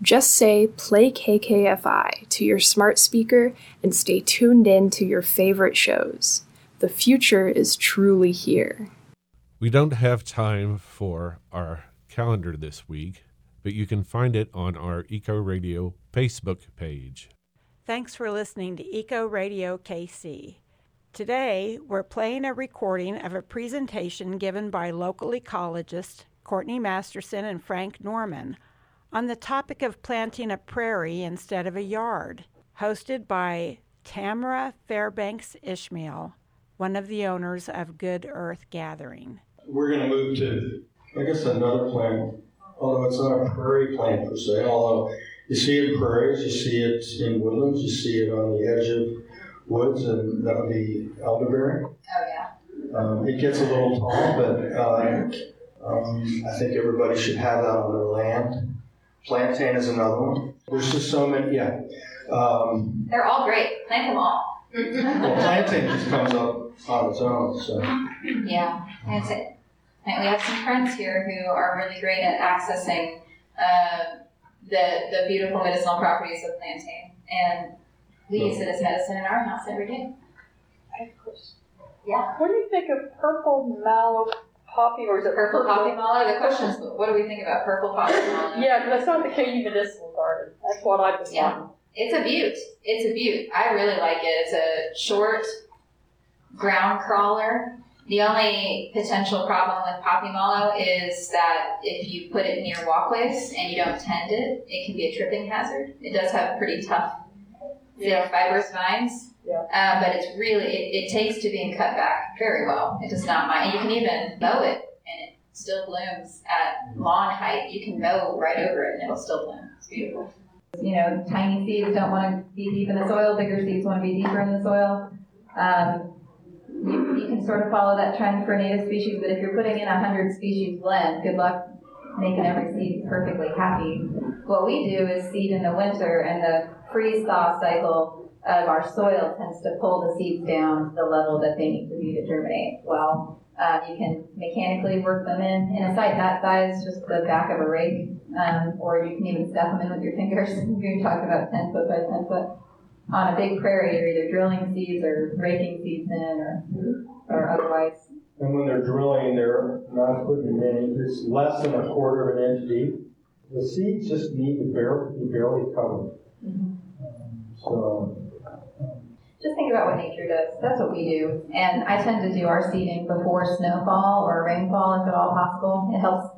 M: Just say play KKFI to your smart speaker and stay tuned in to your favorite shows. The future is truly here.
N: We don't have time for our calendar this week, but you can find it on our Eco Radio Facebook page.
G: Thanks for listening to Eco Radio KC. Today, we're playing a recording of a presentation given by local ecologists Courtney Masterson and Frank Norman on the topic of planting a prairie instead of a yard, hosted by Tamara Fairbanks Ishmael, one of the owners of Good Earth Gathering.
F: We're going to move to, I guess, another plant, although it's not a prairie plant per se, although you see it in prairies, you see it in woodlands, you see it on the edge of woods, and that would be elderberry.
D: Oh, yeah.
F: Um, it gets a little tall, but uh, um, I think everybody should have that on their land. Plantain is another one. There's just so many, yeah. Um,
D: They're all great. Plant them all.
F: well, plantain just comes up on its own, so.
D: Yeah, that's it. And we have some friends here who are really great at accessing uh, the the beautiful medicinal properties of plantain, and we use it as medicine in our house every day.
O: A question.
D: Yeah.
O: What do you think of purple mallow poppy, or is it
D: Purple poppy mallow. The question is, what do we think about purple poppy mallow?
O: Yeah, because I saw the KU medicinal garden. That's what I was
D: Yeah. It's a beaut. It's a beaut. I really like it. It's a short ground crawler. The only potential problem with poppy mallow is that if you put it near walkways and you don't tend it, it can be a tripping hazard. It does have pretty tough, thick, fibrous vines.
O: Yeah.
D: Uh, but it's really, it, it takes to being cut back very well. It does not mind. And you can even mow it and it still blooms at lawn height. You can mow right over it and it'll still bloom. It's beautiful. You know, tiny seeds don't want to be deep in the soil, bigger seeds want to be deeper in the soil. Um, you, you can sort of follow that trend for native species, but if you're putting in a hundred species blend, good luck making every seed perfectly happy. What we do is seed in the winter, and the freeze thaw cycle of our soil tends to pull the seeds down to the level that they need to be to germinate. Well, uh, you can mechanically work them in in a site that size, just the back of a rake, um, or you can even step them in with your fingers. You're talking about 10 foot by 10 foot. On a big prairie, you're either drilling seeds or raking seeds in, or or otherwise.
F: And when they're drilling, they're not putting in, it's less than a quarter of an inch deep. The seeds just need to barely, be barely covered. Um, So,
D: Just think about what nature does. That's what we do. And I tend to do our seeding before snowfall or rainfall, if at all possible. It helps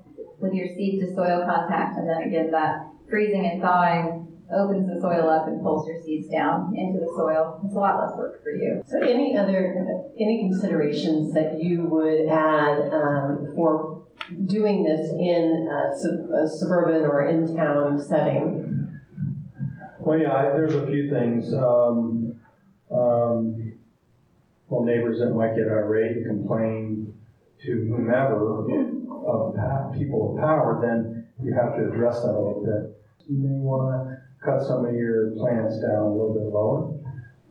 D: with your seed to soil contact, and then again, that freezing and thawing opens the soil up and pulls your seeds down into the soil. It's a lot less work for you.
C: So, any other any considerations that you would add um, for doing this in a, sub- a suburban or in town setting?
F: Well, yeah, I, there's a few things. Um, um, well, neighbors that might get irate and complain to whomever of pa- people of power, then you have to address that a little bit. You may want to cut some of your plants down a little bit lower.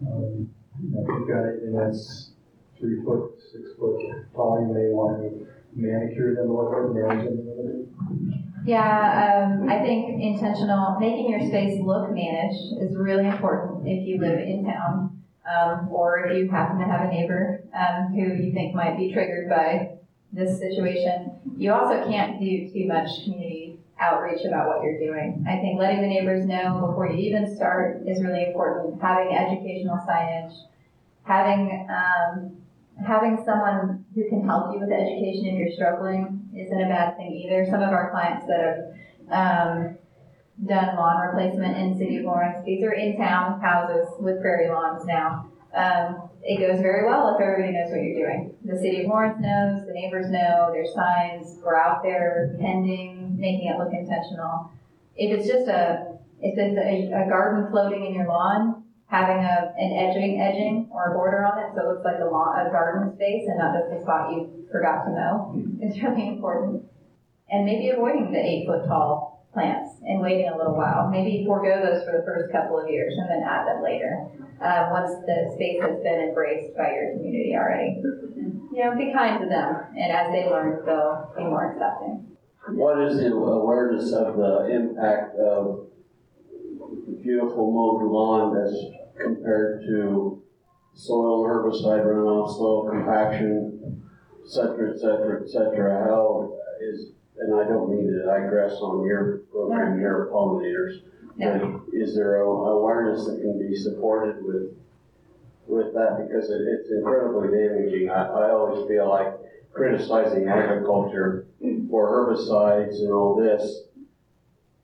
F: Um, you know, if you've got it and it's three foot, six foot tall, you may want to manicure them a little bit, manage them a little bit.
D: Yeah, um, I think intentional, making your space look managed is really important if you live in town. Um, or if you happen to have a neighbor, um, who you think might be triggered by this situation. You also can't do too much community outreach about what you're doing. I think letting the neighbors know before you even start is really important. Having educational signage, having, um, having someone who can help you with education if you're struggling isn't a bad thing either. Some of our clients that have um, done lawn replacement in City of Lawrence, these are in town houses with prairie lawns now. Um, it goes very well if everybody knows what you're doing. The City of Lawrence knows, the neighbors know, there's signs, we're out there pending, making it look intentional. If it's just a, if it's a, a garden floating in your lawn, having a, an edging, edging or a border on it, so it looks like a lawn, a garden space and not just a spot you forgot to mow, is really important. And maybe avoiding the eight foot tall plants and waiting a little while. Maybe forego those for the first couple of years and then add them later, uh, once the space has been embraced by your community already. You know, be kind to them, and as they learn, they'll be more accepting.
P: What is the awareness of the impact of beautiful mowed lawn as compared to soil herbicide runoff, soil compaction, et cetera, et cetera, et cetera? How is, and I don't mean to digress on your program, your pollinators, but is there a awareness that can be supported with with that because it, it's incredibly damaging. I, I always feel like criticizing agriculture for herbicides and all this.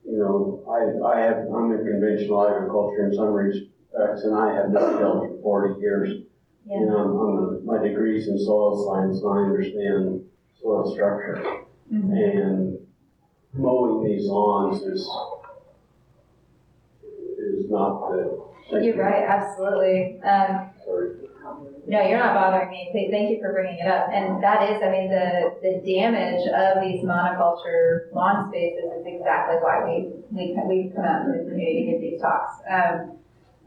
P: You know, I, I have, I'm in conventional agriculture in some respects, and I have been dealt for 40 years.
D: Yeah.
P: You know, I'm, I'm a, my degree's in soil science, and I understand soil structure.
D: Mm-hmm.
P: And mowing these lawns is is not the.
D: You're right, absolutely. Um, no, you're not bothering me. Th- Thank you for bringing it up. And that is, I mean, the, the damage of these monoculture lawn spaces is exactly why we, we, we come out to the community to give these talks. Um,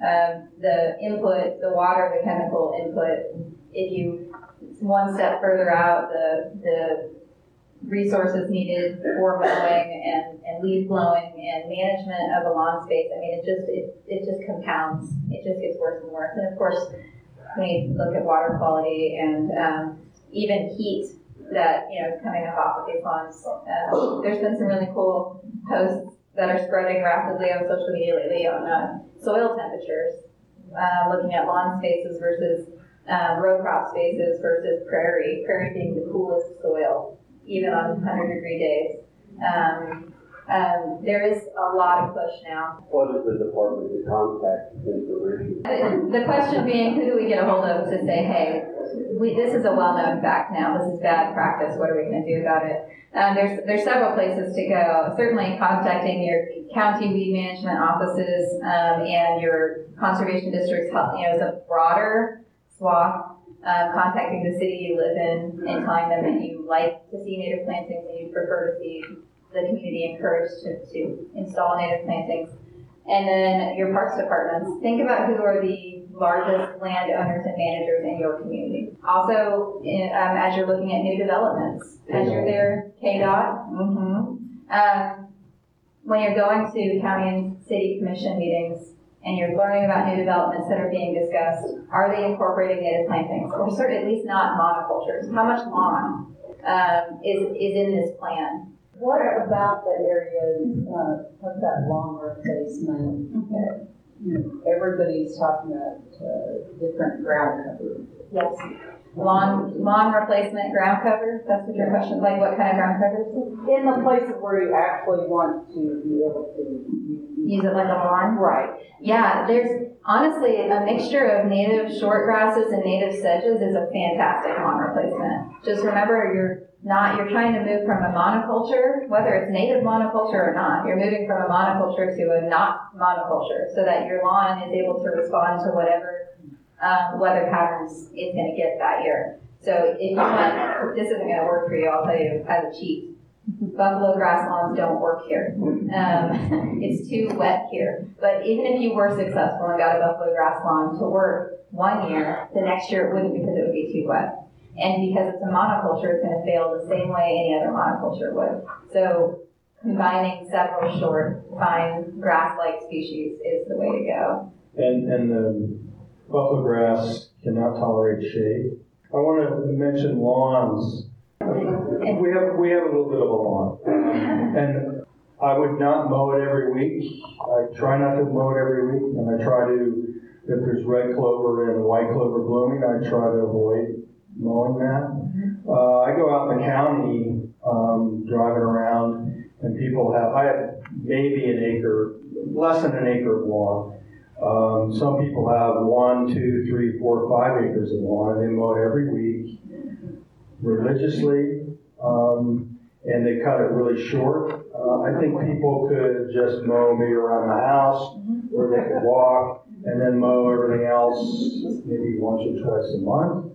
D: um, the input, the water, the chemical input, if you, one step further out, the, the resources needed for mowing and, and leaf blowing and management of a lawn space, I mean, it just, it, it just compounds. It just gets worse and worse. And of course, when look at water quality and um, even heat that, you know, coming up off of these lawns, uh, there's been some really cool posts that are spreading rapidly on social media lately on uh, soil temperatures, uh, looking at lawn spaces versus uh, row crop spaces versus prairie, prairie being the coolest soil even on 100 degree days. Um, um, there is a lot of push now.
P: What is the department to contact information?
D: The the question being, who do we get a hold of to say, hey, we, this is a well-known fact now. This is bad practice. What are we going to do about it? Um, there's there's several places to go. Certainly, contacting your county weed management offices um, and your conservation districts. You know, is a broader swath. Um, contacting the city you live in and telling them that you like to see native plantings and you prefer to see the community encouraged to, to install native plantings. And then your parks departments. Think about who are the largest landowners and managers in your community. Also, in, um, as you're looking at new developments, as you're there, KDOT. Mm-hmm. Um, when you're going to county and city commission meetings and you're learning about new developments that are being discussed, are they incorporating native plantings or certainly at least not monocultures? How much lawn um, is, is in this plan?
Q: What about the areas, uh, what's that lawn replacement? Know, Everybody's talking about uh, different ground cover.
D: Yes. Lawn, lawn replacement, ground cover, that's what your question, is like what kind of ground covers?
Q: In the places where you actually want to be able to.
D: Use it like a lawn?
Q: Right.
D: Yeah, there's honestly a mixture of native short grasses and native sedges is a fantastic lawn replacement. Just remember you're not, you're trying to move from a monoculture, whether it's native monoculture or not, you're moving from a monoculture to a not monoculture so that your lawn is able to respond to whatever um, weather patterns it's going to get that year. So if you want, this isn't going to work for you, I'll tell you as a cheat. Buffalo grass lawns don't work here. Um, it's too wet here. But even if you were successful and got a buffalo grass lawn to work one year, the next year it wouldn't because it would be too wet. And because it's a monoculture, it's going to fail the same way any other monoculture would. So combining several short, fine grass-like species is the way to go.
F: And, and the buffalo grass cannot tolerate shade. I want to mention lawns. We have, we have a little bit of a lawn. And I would not mow it every week. I try not to mow it every week, and I try to, if there's red clover and white clover blooming, I try to avoid mowing that. Uh, I go out in the county, um, driving around, and people have, I have maybe an acre, less than an acre of lawn. Um, some people have one, two, three, four, five acres of lawn, and they mow it every week religiously, um, and they cut it really short. Uh, I think people could just mow maybe around the house, or they could walk, and then mow everything else maybe once or twice a month.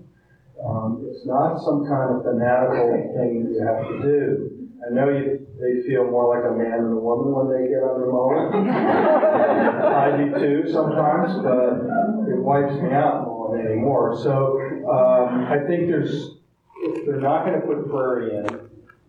F: Um, it's not some kind of fanatical thing that you have to do. I know you, they feel more like a man than a woman when they get on the mower. I do too sometimes, but it wipes me out more anymore. So um, I think there's, if they're not going to put prairie in,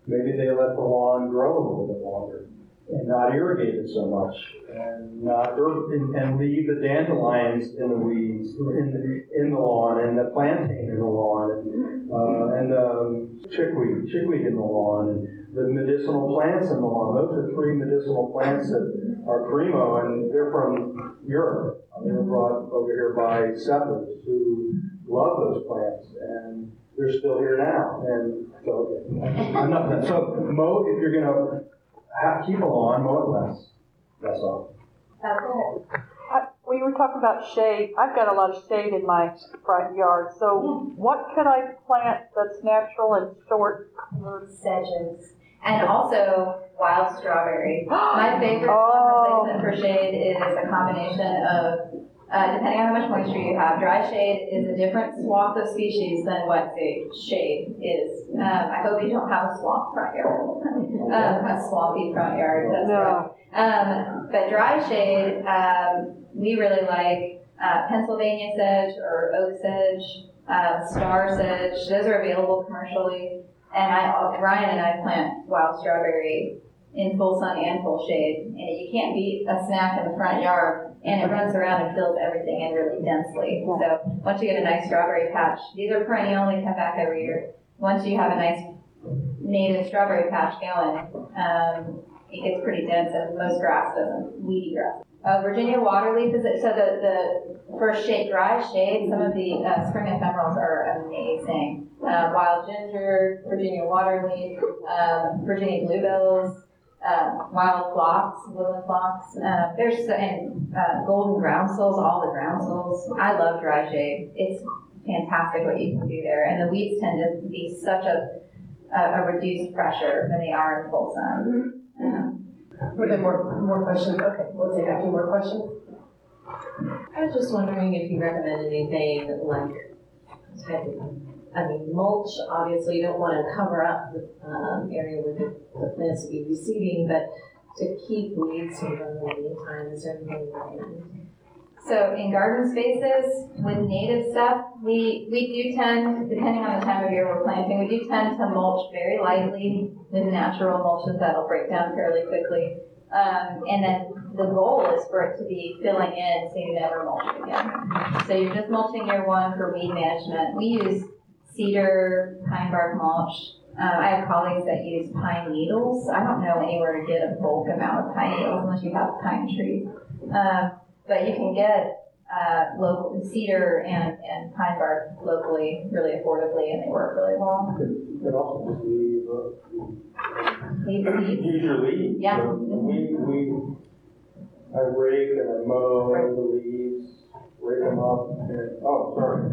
F: maybe they let the lawn grow a little bit longer and not irrigate it so much and not and, and leave the dandelions in the weeds in the, in the lawn and the plantain in the lawn and, uh, and the chickweed chickweed in the lawn and the medicinal plants in the lawn those are three medicinal plants that are primo and they're from Europe they were brought over here by settlers who love those plants and they're still here now and so. I'm not so mow if you're gonna have, keep a lawn, mow it less. That's all.
O: That's I, we were talking about shade. I've got a lot of shade in my front yard. So what could I plant that's natural and short?
D: Sedges. And also wild strawberry. My favorite oh. replacement for shade is a combination of, uh, depending on how much moisture you have, dry shade is a different swath of species than what the shade is. Um, I hope you don't have a swamp front yard. um, a swampy front yard. That's no. right. Um, but dry shade, um, we really like uh, Pennsylvania sedge or oak sedge, uh, star sedge. Those are available commercially. And I, Ryan and I plant wild strawberry in full sun and full shade. And you can't beat a snack in the front yard, and it runs around and fills everything in really densely. So once you get a nice strawberry patch, these are perennial, they come back every year. Once you have a nice native strawberry patch going, um, it gets pretty dense, and most grass doesn't, weedy grass. Uh, Virginia waterleaf is it, so the, the for shade, dry shade, some of the uh, spring ephemerals are amazing. Uh, wild ginger, Virginia waterleaf, um, Virginia bluebells, uh, wild phlox, woodland phlox. Uh, there's and uh, golden groundsels, all the groundsels. I love dry shade. It's fantastic what you can do there, and the weeds tend to be such a a, a reduced pressure than they are in full sun. Um,
C: Were there more more questions? Okay, we'll take a few more questions.
R: I was just wondering if you recommend anything like type of I mean, mulch, obviously, you don't want to cover up the um, area where the, plants will be reseeding, but to keep weeds from growing in the meantime, is anything you?
D: So in garden spaces with native stuff, we, we do tend, depending on the time of year we're planting, we do tend to mulch very lightly with natural mulches that'll break down fairly quickly. Um, and then the goal is for it to be filling in so you never mulch again. So you're just mulching year one for weed management. We use cedar, pine bark mulch. Uh, I have colleagues that use pine needles. I don't know anywhere to get a bulk amount of pine needles unless you have a pine trees. Um, but you can get uh, local cedar and, and pine bark locally really affordably, and they work really well.
F: You could also just leave, uh,
D: Leave leaves.
F: use your leaves.
D: Yeah.
F: So We, we, I rake and I mow the leaves, rake them up, and, oh, sorry.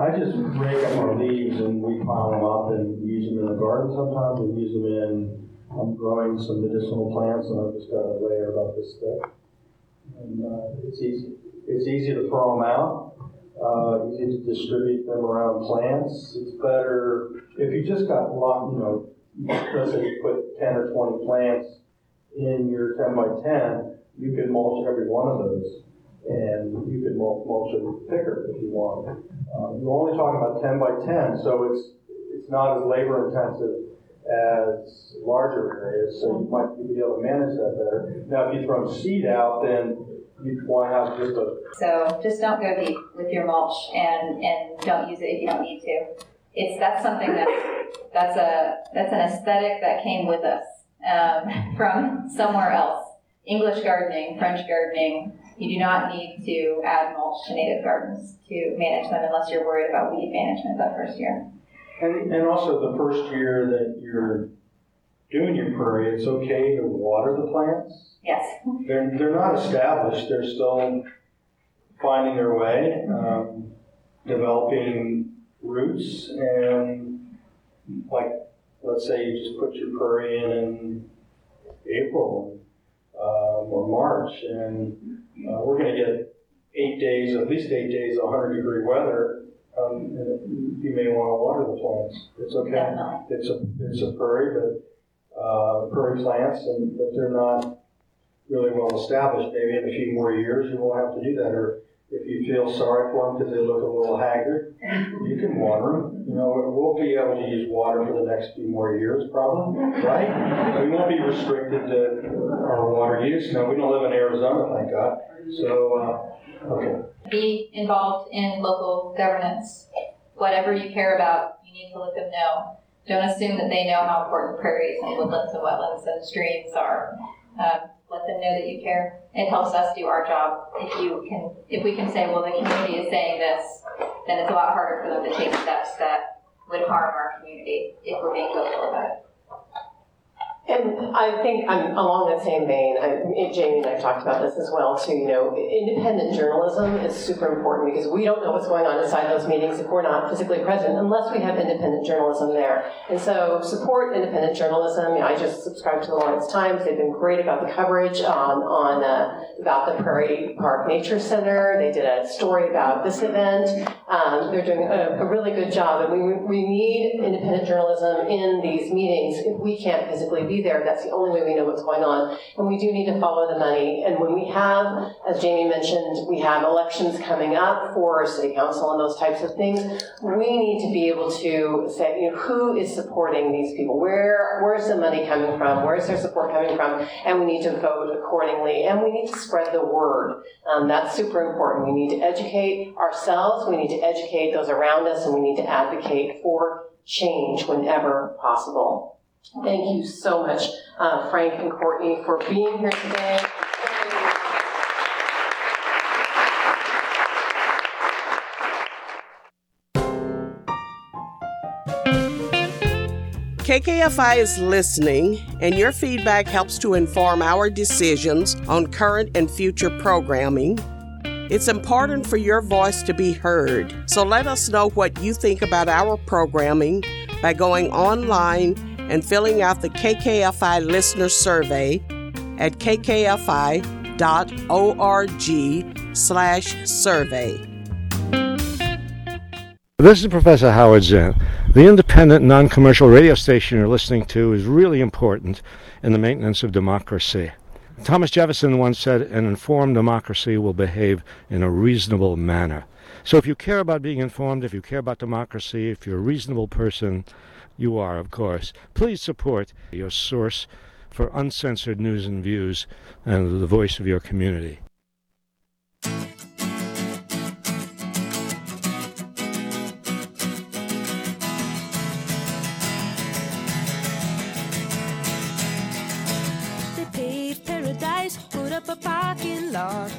F: I, just rake up our leaves and we pile them up and use them in the garden sometimes, we use them in, I'm growing some medicinal plants and I've just got a layer about this thick. And, uh, it's easy, it's easy to throw them out, uh, easy to distribute them around plants. It's better, if you just got a lot, you know, let's say you put ten or twenty plants in your ten by ten, you can mulch every one of those. And you can mul- mulch it thicker if you want. Uh, you're only talking about ten by ten, so it's, it's not as labor intensive as larger areas, so you might be able to manage that better. Now, if you throw seed out, then you'd want to have just a
D: So just don't go deep with your mulch and, and don't use it if you don't need to. It's, that's something that, that's a, that's an aesthetic that came with us, um, from somewhere else. English gardening, French gardening, you do not need to add mulch to native gardens to manage them unless you're worried about weed management that first year.
F: And, and also the first year that you're doing your prairie, it's okay to water the plants.
D: Yes.
F: They're, they're not established, they're still finding their way, um, developing roots, and like, let's say you just put your prairie in in April, or March, and, uh, we're gonna get eight days, at least eight days, of hundred degree weather, um, and you may wanna water the plants, it's okay. It's a, it's a prairie, but, uh, prairie plants, and, but they're not really well established, maybe in a few more years, you won't have to do that, or if you feel sorry for them because they look a little haggard, you can water them. You know, we'll be able to use water for the next few more years, probably, right? We won't be restricted to our water use. No, we don't live in Arizona, thank God. So, uh, okay.
D: Be involved in local governance. Whatever you care about, you need to let them know. Don't assume that they know how important prairies and woodlands and wetlands and streams are. Um, let them know that you care. It helps us do our job. If you can, if we can say, well, the community is saying this, then it's a lot harder for them to take steps that would harm our community if we're being vocal about it.
C: And I think I'm along the same vein. I, Jamie and I've talked about this as well too. You know, independent journalism is super important because we don't know what's going on inside those meetings if we're not physically present, unless we have independent journalism there. And so, support independent journalism. I just subscribe to the Lawrence Times. They've been great about the coverage on on uh, about the Prairie Park Nature Center. They did a story about this event. Um, they're doing a, a really good job, and we we need independent journalism in these meetings if we can't physically be there. That's the only way we know what's going on. And we do need to follow the money. And when we have, as Jamie mentioned, we have elections coming up for city council and those types of things, we need to be able to say, you know, who is supporting these people? Where where's the money coming from? Where's their support coming from? And we need to vote accordingly. And we need to spread the word. Um, that's super important. We need to educate ourselves. We need to educate those around us, and we need to advocate for change whenever possible. Thank you so much, uh, Frank and Courtney, for being here today.
S: KKFI is listening, and your feedback helps to inform our decisions on current and future programming. It's important for your voice to be heard, so let us know what you think about our programming by going online and filling out the KKFI listener survey at kkfi.org slash survey.
T: This is Professor Howard Zinn. The independent, non commercial radio station you're listening to is really important in the maintenance of democracy. Thomas Jefferson once said, An informed democracy will behave in a reasonable manner. So if you care about being informed, if you care about democracy, if you're a reasonable person, you are, of course, please support your source for uncensored news and views and the voice of your community.
U: They paved paradise, put up a parking lot.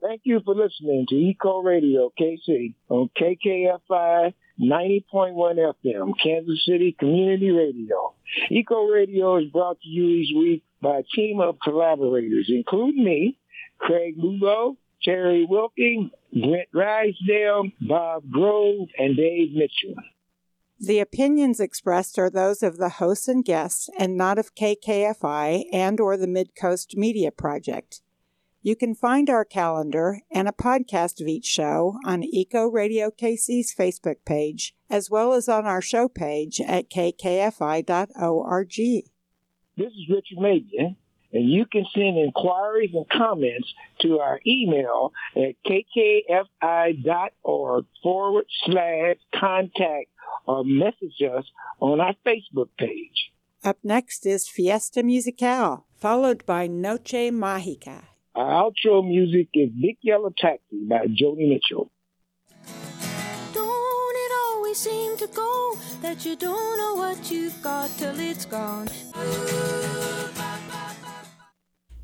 V: Thank you for listening to Eco Radio KC on KKFI 90.1 FM, Kansas City Community Radio. Eco Radio is brought to you each week by a team of collaborators, including me, Craig Lugo, Terry Wilking, Brent Rysdale, Bob Grove, and Dave Mitchell.
W: The opinions expressed are those of the hosts and guests and not of KKFI and or the Midcoast Media Project. You can find our calendar and a podcast of each show on Eco Radio KC's Facebook page, as well as on our show page at kkfi.org.
V: This is Richard Mabion, and you can send inquiries and comments to our email at kkfi.org forward slash contact or message us on our Facebook page.
W: Up next is Fiesta Musical, followed by Noche Mágica.
V: Our outro music is Big Yellow Taxi by Joni Mitchell.
U: Don't it always seem to go that you don't know what you've got till it's gone?